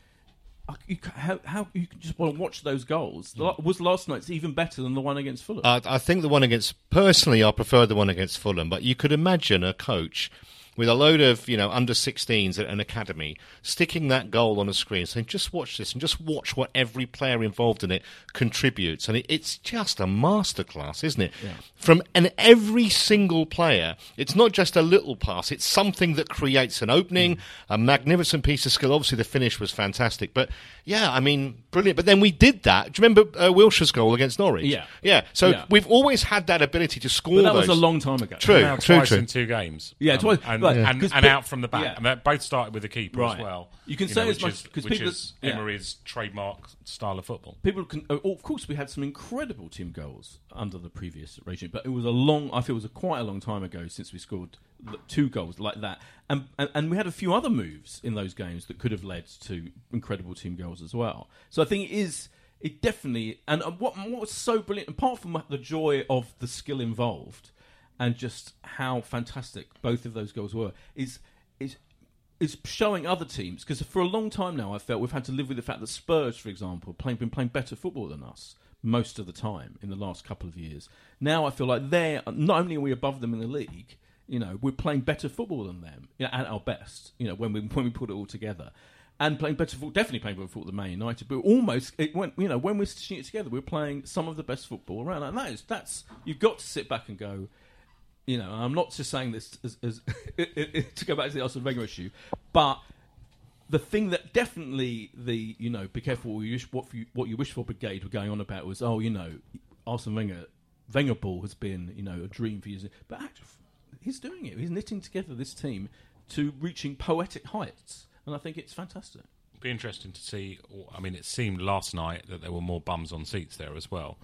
You, how, how you can just want to watch those goals? The- mm. Was last night's even better than the one against Fulham? I, I think the one against personally, I prefer the one against Fulham. But you could imagine a coach with a load of you know under 16s at an academy sticking that goal on a screen, saying, "Just watch this and just watch what every player involved in it contributes." And it, it's just a masterclass, isn't it? From and every single player, it's not just a little pass; it's something that creates an opening, a magnificent piece of skill. Obviously, the finish was fantastic, but yeah, I mean, brilliant. But then we did that. Do you remember uh, Wilshere's goal against Norwich? Yeah. yeah. So Yeah. we've always had that ability to score but that those. was a long time ago. True, now true, twice true. in two games. Yeah, Um, twice. And, Right, and, 'cause and pe- out from the back. yeah. And they both started with the keeper Right. as well. You can know, say as which much- is, 'cause which people- is yeah. Emery's trademark style of football. People can. Oh, of course, we had some incredible team goals under the previous regime, but it was a long. I feel it was a quite a long time ago since we scored two goals like that, and, and and we had a few other moves in those games that could have led to incredible team goals as well. So I think it is. It definitely. And uh, what what was so brilliant, apart from the joy of the skill involved, and just how fantastic both of those goals were, is is is showing other teams because for a long time now I felt we've had to live with the fact that Spurs, for example, playing been playing better football than us most of the time in the last couple of years. Now I feel like they're not only are we above them in the league, you know, we're playing better football than them you know, at our best. You know, when we when we put it all together. And playing better football, definitely playing better football than Man United, but almost it went. You know, when we're stitching it together, we're playing some of the best football around, and that is that's you've got to sit back and go you know, I'm not just saying this as, as to go back to the Arsene Wenger issue, but the thing that definitely the you know, be careful what you wish, what, you, what you wish for brigade were going on about was oh you know, Arsene Wenger Wenger ball has been you know a dream for years, but actually he's doing it. He's knitting together this team to reaching poetic heights, and I think it's fantastic. Be interesting to see. I mean, it seemed last night that there were more bums on seats there as well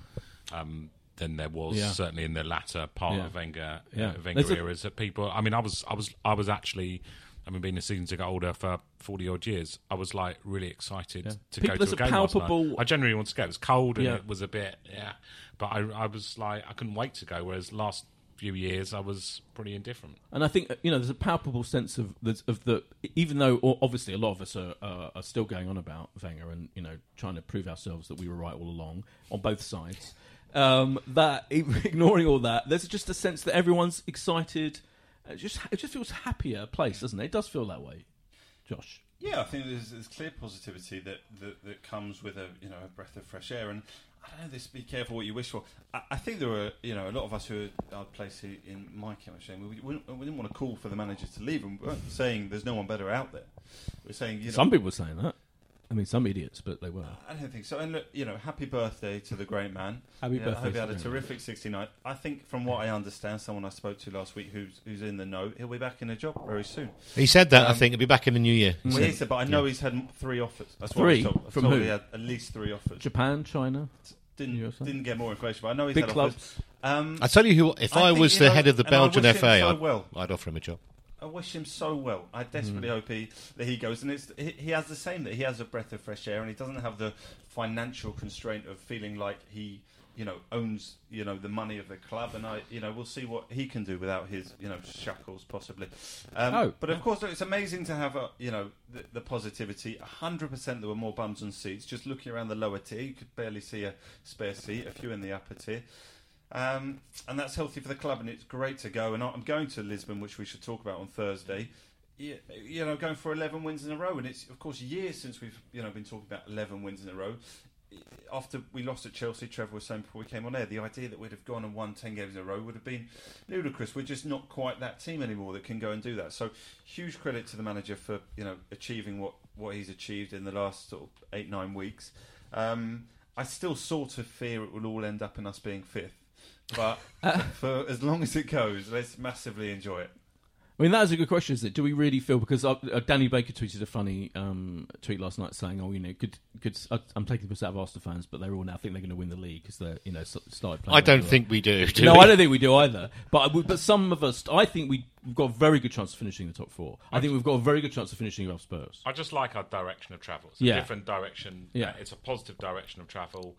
um, than there was Yeah. certainly in the latter part Yeah. of Wenger Yeah. uh, Wenger There's a- eras. That people. I mean, I was, I was, I was actually. I mean, being a season ticket holder for forty odd years, I was like really excited to People- go to a a game palpable- I generally wanted to go. It was cold and it was a bit, yeah. But I, I was like, I couldn't wait to go. Whereas last few years, I was pretty indifferent. And I think uh, you know there's a palpable sense of the, of the even though obviously a lot of us are, uh, are still going on about Wenger and you know trying to prove ourselves that we were right all along on both sides. Um, that ignoring all that, there's just a sense that everyone's excited. It just it just feels a happier place, doesn't it? It does feel that way, Josh. Yeah, I think there's, there's clear positivity that, that, that comes with a you know a breath of fresh air, and I don't know. This be careful what you wish for. I, I think there were you know a lot of us who are placed in my were we, we, didn't- we didn't want to call for the manager to leave, and we weren't saying there's no one better out there. We're saying you know Some people were saying that. I mean, some idiots, but they were. I don't think so. And look, you know, happy birthday to the great man. Happy Yeah, I hope he had a terrific 69. I think, from what I understand, someone I spoke to last week who's who's in the know, he'll be back in a job very soon. He said that. I Um, think he'll be back in the new year. He Well, said- he said, but I know he's had three offers. That's what Three? I was told. I was From told who? He had at least three offers. Japan, China, Didn't USA? didn't get more information, but I know he's big had clubs. offers. Um, I tell you who, if I I, think, was the know, head of the and I Belgian FA, I'd, well. I'd offer him a job. I wish him so well. I desperately hope he that he goes, and it's he, he has the same that he has a breath of fresh air, and he doesn't have the financial constraint of feeling like he, you know, owns you know the money of the club, and I, you know, we'll see what he can do without his you know shackles possibly. Um, Oh, but of course, look, it's amazing to have a, you know the, the positivity. hundred percent, there were more bums on seats. Just looking around the lower tier, you could barely see a spare seat. A few in the upper tier. Um, and that's healthy for the club, and it's great to go. And I'm going to Lisbon, which we should talk about on Thursday. You, you know, going for 11 wins in a row, and it's of course years since we've you know been talking about 11 wins in a row. after we lost at Chelsea, Trevor was saying before we came on air, the idea that we'd have gone and won 10 games in a row would have been ludicrous. We're just not quite that team anymore that can go and do that. So, huge credit to the manager for you know achieving what, what he's achieved in the last sort of eight, nine weeks. Um, I still sort of fear it will all end up in us being fifth. But for as long as it goes, let's massively enjoy it. I mean, that is a good question, isn't it? Do we really feel because uh, uh, Danny Baker tweeted a funny um, tweet last night saying, "Oh, you know, good, good. Uh, I'm taking the piss out of Arsenal fans, but they're all now think they're going to win the league because they're, you know, s- started playing." I don't better." think we do. do no, we? I don't think we do either. But but some of us, I think we- we've got a very good chance of finishing the top four. I think we've got a very good chance of finishing above Spurs. I just like our direction of travel. It's a Yeah. different direction. Yeah. Uh, it's a positive direction of travel.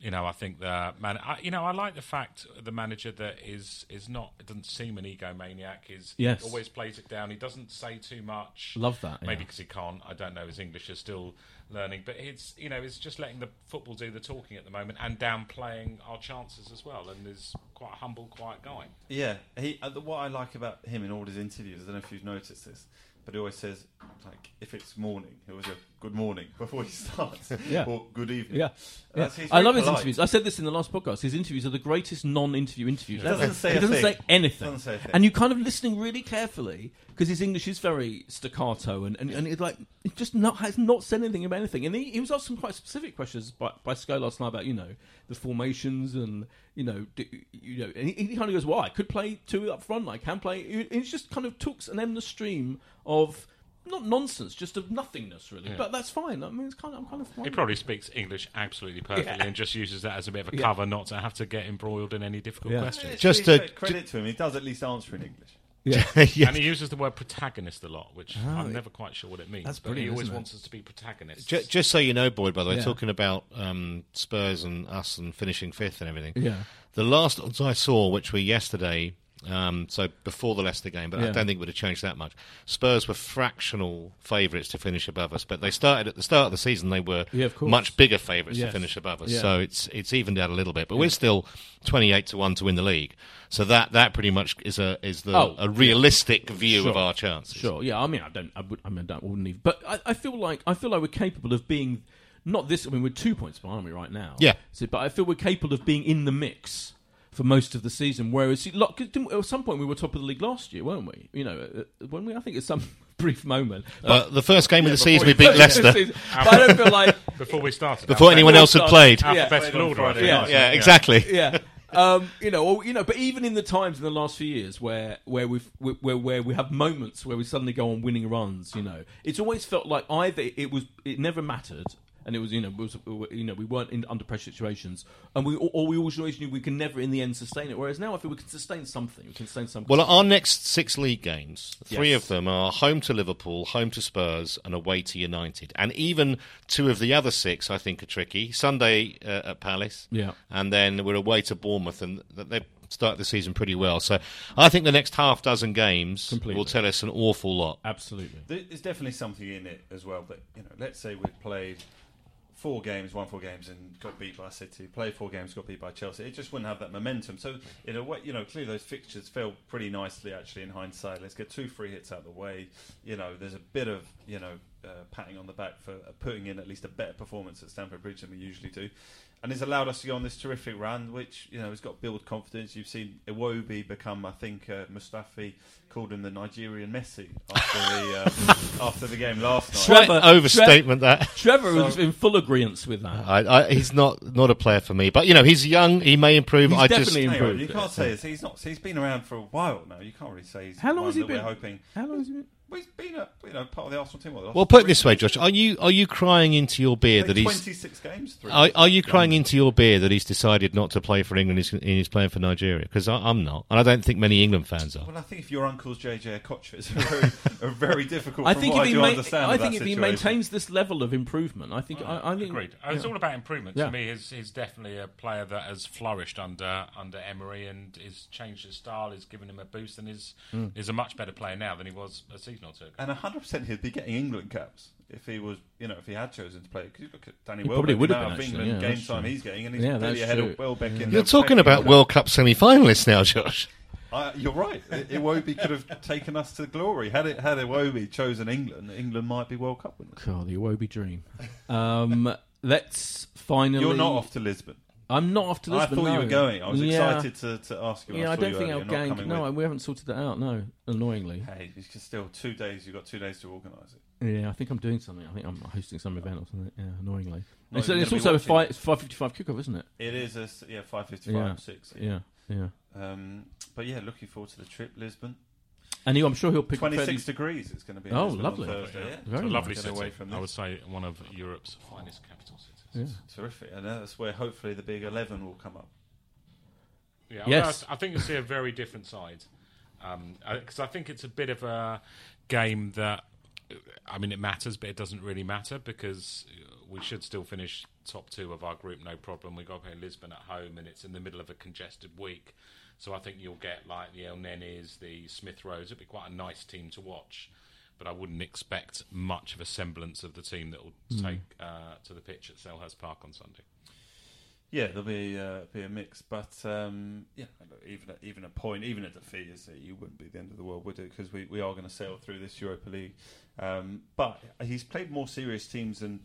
You know, I think the man. I, you know, I like the fact the manager that is is not. It doesn't seem an egomaniac. Is Yes. always plays it down. He doesn't say too much. Love that, Maybe yeah. because he can't. I don't know. His English is still learning, but it's you know, it's just letting the football do the talking at the moment and downplaying our chances as well. And is quite a humble, quiet guy. Yeah, he. Uh, what I like about him in all his interviews, I don't know if you've noticed this, but he always says like if it's morning, he always go good morning before he starts, Yeah. or good evening. Yeah. Uh, yeah. That's- he's I love his interviews. I said this in the last podcast. His interviews are the greatest non-interview interviews. Doesn't ever. say he doesn't say anything. Doesn't say. And you're kind of listening really carefully because his English is very staccato and and, and it's like it just not has not said anything about anything. And he, he was asked some quite specific questions by by Sky last night about you know the formations and you know do, you know and he, he kind of goes, "Well, I could play two up front. I can play." It, it just kind of took an endless stream of. Not nonsense, just of nothingness, really. But that's fine. I mean, it's kind of, I'm kind of fine. He probably speaks English absolutely perfectly Yeah. and just uses that as a bit of a Yeah. cover, not to have to get embroiled in any difficult Yeah. questions. It's Just to- fair credit to him, he does at least answer in English. yeah. Yes. And he uses the word protagonist a lot, which I'm never quite sure what it means. That's but he always wants us to be protagonists. Ju- just so you know, Boyd, by the way, Yeah. talking about um, Spurs and us and finishing fifth and everything. Yeah. The last odds I saw, which were yesterday, um, so before the Leicester game, but I don't think it would have changed that much. Spurs were fractional favourites to finish above us, but they started at the start of the season. They were Yeah, of course. much bigger favourites Yes. to finish above us. Yeah. So it's it's evened out a little bit, but we're still twenty-eight to one to win the league. So that that pretty much is a is the Oh, a realistic view Sure. of our chances. Sure. Yeah. I mean, I don't. I, would, I mean, I don't, wouldn't even. But I, I feel like I feel like we're capable of being not this. I mean, we're two points behind, aren't we, right now? Yeah. So, but I feel we're capable of being in the mix for most of the season. Whereas, see, look, 'cause didn't- at some point we were top of the league last year, weren't we? You know, uh, when we I think at some brief moment. Uh, the first game of the season, we beat Leicester but I don't feel like. Before we started. before anyone else had played. Yeah. Order, I think. Yeah. Yeah, exactly. yeah. Um, you know, or, you know, but even in the times in the last few years where where we've where where we have moments where we suddenly go on winning runs, you know, it's always felt like either it was it never mattered, and it was you know it was you know we weren't in under pressure situations, and we or we always always knew we can never in the end sustain it. Whereas now I feel we can sustain something, we can sustain something. Well, our next six league games, three Yes. of them are home to Liverpool, home to Spurs, and away to United. And even two of the other six, I think, are tricky. Sunday uh, at Palace, Yeah. and then we're away to Bournemouth, and they start the season pretty well. So I think the next half dozen games Completely. will tell us an awful lot. absolutely. There's definitely something in it as well. That you know, let's say we've played four games, won four games, and got beat by City. Played four games, got beat by Chelsea. It just wouldn't have that momentum. So in a way, you know, clearly those fixtures fell pretty nicely actually in hindsight. Let's get two free hits out of the way. You know, there's a bit of you know uh, patting on the back for uh, putting in at least a better performance at Stamford Bridge than we usually do. And it's allowed us to go on this terrific run, which you know has got build confidence. You've seen Iwobi become, I think, uh, Mustafi called him the Nigerian Messi after the um, after the game last night. Trevor- overstatement that. Trevor was in full agreement with that. I, I, he's not not a player for me, but you know he's young. He may improve. He's I definitely Hang on, improved. you can't say this. He's not. He's been around for a while now. You can't really say he's How long has he been? We're hoping. How long has he been? Well, he's been a you know part of the Arsenal team. What, the well, put it this way, Josh. Are you are you crying into your beer Played that he's 26 games. Three Are, are you years. crying into your beer that he's decided not to play for England and he's, he's playing for Nigeria? Because I'm not, and I don't think many England fans are. Well, I think if your uncle's JJ Okocha, it's a very, a very difficult. I think if he I do ma- understand I think if he maintains this level of improvement, I think I, I think Agreed. Uh, It's all about improvement. Yeah. To me, he's, he's definitely a player that has flourished under under Emery and has changed his style, has given him a boost, and is Mm. is a much better player now than he was a season or two ago. and 100 percent he'd be getting England caps if he was, you know, if he had chosen to play. Because you look at Danny He Welbeck, probably would have been, of actually, England yeah, game time true. he's getting, and he's Yeah, clearly that's ahead true. of Welbeck. In You're talking about. World Cup semi-finalists now, Josh. Uh, you're right. I- Iwobi could have taken us to glory. Had it had Iwobi chosen England, England might be World Cup winners. God, the Iwobi dream. Um, let's finally. You're not off to Lisbon. I'm not off to Lisbon. I thought you were going. I was Yeah. excited to, to ask you. Yeah, I saw don't think I'm going. No, with. we haven't sorted that out. No, annoyingly. Hey, can still two days. You've got two days to organise it. Yeah, I think I'm doing something. I think I'm hosting some event or something. Yeah, annoyingly. Not It's, it's also a five, it. it's 555 kickoff, isn't it? It is. A, yeah five fifty Yeah. five six. Yeah, yeah. Um, but yeah, looking forward to the trip. Lisbon, And he, I'm sure he'll pick 26 fairly- degrees. It's going to be. Oh, Lisbon on lovely. Thursday, yeah. Very It's a lovely nice. city. Away from I would say one of Europe's finest capital cities. Yeah. Terrific, and that's where hopefully the big eleven will come up. Yeah, Yes. I, I think you'll see a very different side. Because I think it's a bit of a game that, I mean, it matters, but it doesn't really matter because we should still finish top two of our group, no problem. We've got to play Lisbon at home, and it's in the middle of a congested week. So I think you'll get like the Elnenys, the Smith Rowes. It'll be quite a nice team to watch. But I wouldn't expect much of a semblance of the team that will take uh, to the pitch at Selhurst Park on Sunday. Yeah, there'll be uh, be a mix, but um, yeah, even a, even a point, even a defeat, is you wouldn't be the end of the world, would it? Because we, we are going to sail through this Europa League. Um, but he's played more serious teams than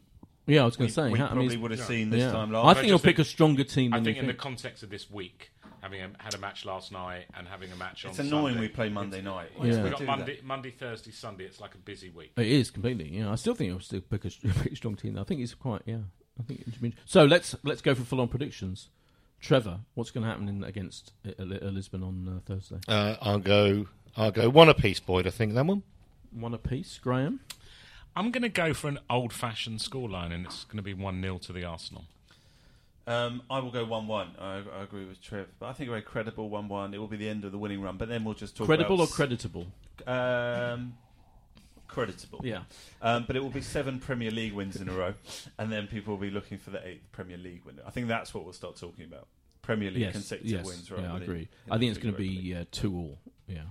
Yeah, I was going to say. we ha- I mean, probably would have seen this yeah. time I think I he'll pick a stronger team I than think you in the context of this week, having a, had a match last night and having a match It's on annoying Sunday, we play Monday night. Yeah. We We've got. Monday, Monday, Thursday, Sunday. It's like a busy week. It is completely. Yeah, I still think he'll still pick a, pretty strong team. I think he's quite. Yeah, I think. It's been, so let's let's go for full on predictions. Trevor, what's going to happen in, against uh, uh, Lisbon on uh, Thursday? Uh, I'll go. I'll go one apiece, Boyd. I think that one. One apiece. Graham. I'm going to go for an old-fashioned scoreline, and it's going to be one 0 to the Arsenal. Um, I will go one-one. I, I agree with Trev, but I think a very credible one-one. It will be the end of the winning run, but then we'll just talk Credible or creditable? Um, creditable. Yeah. Um, but it will be seven Premier League wins in a row, and then people will be looking for the eighth Premier League win. I think that's what we'll start talking about. Premier League Yes. consecutive Yes. wins. Yeah, I agree. I think it's going to be uh, two all. Yeah.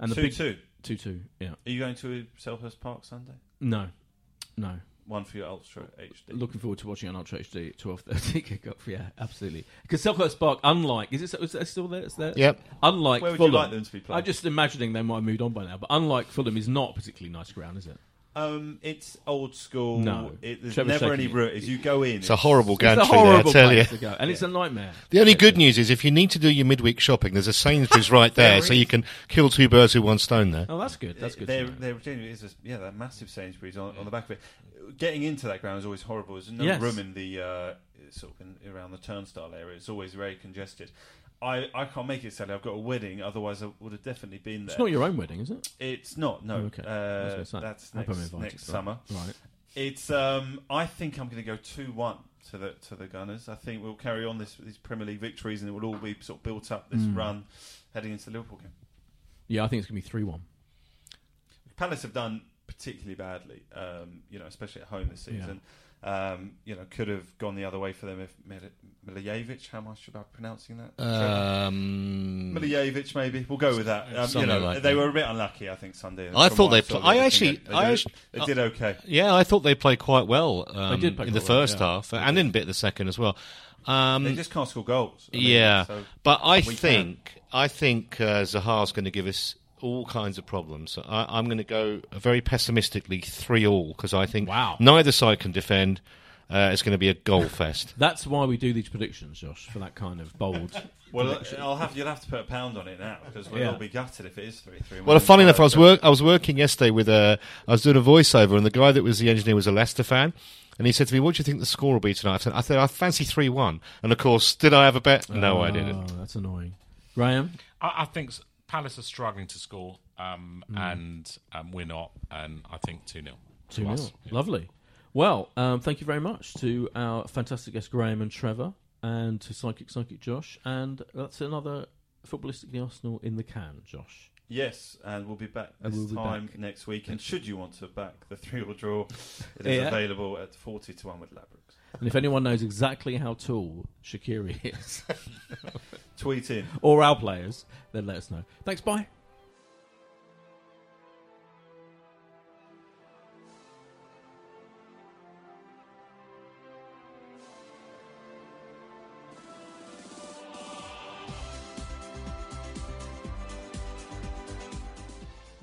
And the two big two. two two. Yeah. Are you going to Selhurst Park Sunday? No. No. One for your Ultra HD. Looking forward to watching on Ultra HD at twelve thirty kickoff. Yeah, absolutely. Because Selhurst Park, unlike is it is that still there? It's there. Yep. Unlike Where would Fulham, you like them to be playing? I'm just imagining they might have moved on by now. But unlike Fulham, is not a particularly nice ground, is it? Um, it's old school. No. it, there's Trevor's never any shaking route. Is you go in. It's a horrible It's a gantry there, I horrible tell you. place to go, and it's a nightmare. The only good news is if you need to do your midweek shopping, there's a Sainsbury's right there, so you can kill two birds with one stone there. Oh, that's good. That's good. to There, know. there genuinely is a, yeah, that massive Sainsbury's on, on the back of it. Getting into that ground is always horrible. There's no Yes. room in the uh, sort of in, around the turnstile area. It's always very congested. I, I can't make it Sally. I've got a wedding. Otherwise, I would have definitely been there. It's not your own wedding, is it? It's not. No. Oh, okay. Uh, that's next, invited, next right. summer. Right. It's. Um, I think I'm going to go two one to the to the Gunners. I think we'll carry on this these Premier League victories, and it will all be sort of built up this Mm. run heading into the Liverpool game. Yeah, I think it's going to be three one. Palace have done particularly badly, um, you know, especially at home this season. Um, you know, could have gone the other way for them if Mil- Milijevic, how much am I pronouncing that? Um, Milijevic, maybe. We'll go with that. Um, you know, like they that. were a bit unlucky, I think, Sunday. I thought they saw pl- I of actually- think they, I did, actually- they did okay. yeah, I thought they played quite well um, They did play in the quite well, first yeah. half and in a bit of the second as well. Um, They just can't score goals. I mean, yeah, so but I we can. think I think uh, Zaha's going to give us all kinds of problems. So I, I'm going to go very pessimistically three all because I think Wow. neither side can defend. Uh, it's going to be a goal fest. That's why we do these predictions, Josh, for that kind of bold. Well, prediction. I'll have you'll have to put a pound on it now because we'll Yeah. all be gutted if it is three three. Well, funny enough, I was work. I was working yesterday with a. I was doing a voiceover, and the guy that was the engineer was a Leicester fan, and he said to me, "What do you think the score will be tonight?" I said, "I, said, I fancy three one." And of course, did I have a bet? No, I didn't. Oh, that's annoying. Graham, I, I think s- Palace are struggling to score, um, Hmm. and um, we're not. And I think two 0 two 0 Lovely. Well, um, thank you very much to our fantastic guests Graham and Trevor, and to Psychic Psychic Josh, and that's another footballistically Arsenal in the can, Josh. Yes, and we'll be back this we'll be time back. next week. And should you want to back the three or draw, it is Yeah. available at forty to one with Ladbrokes. And if anyone knows exactly how tall Shaqiri is, Tweet in. or our players, then let us know. Thanks. Bye.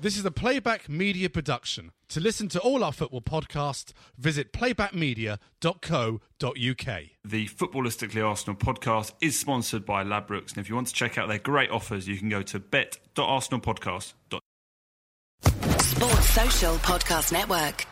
This is a Playback Media production. To listen to all our football podcasts, visit playbackmedia.co.uk. The Footballistically Arsenal podcast is sponsored by Ladbrokes, and if you want to check out their great offers, you can go to bet.arsenalpodcast.com. Sports Social Podcast Network.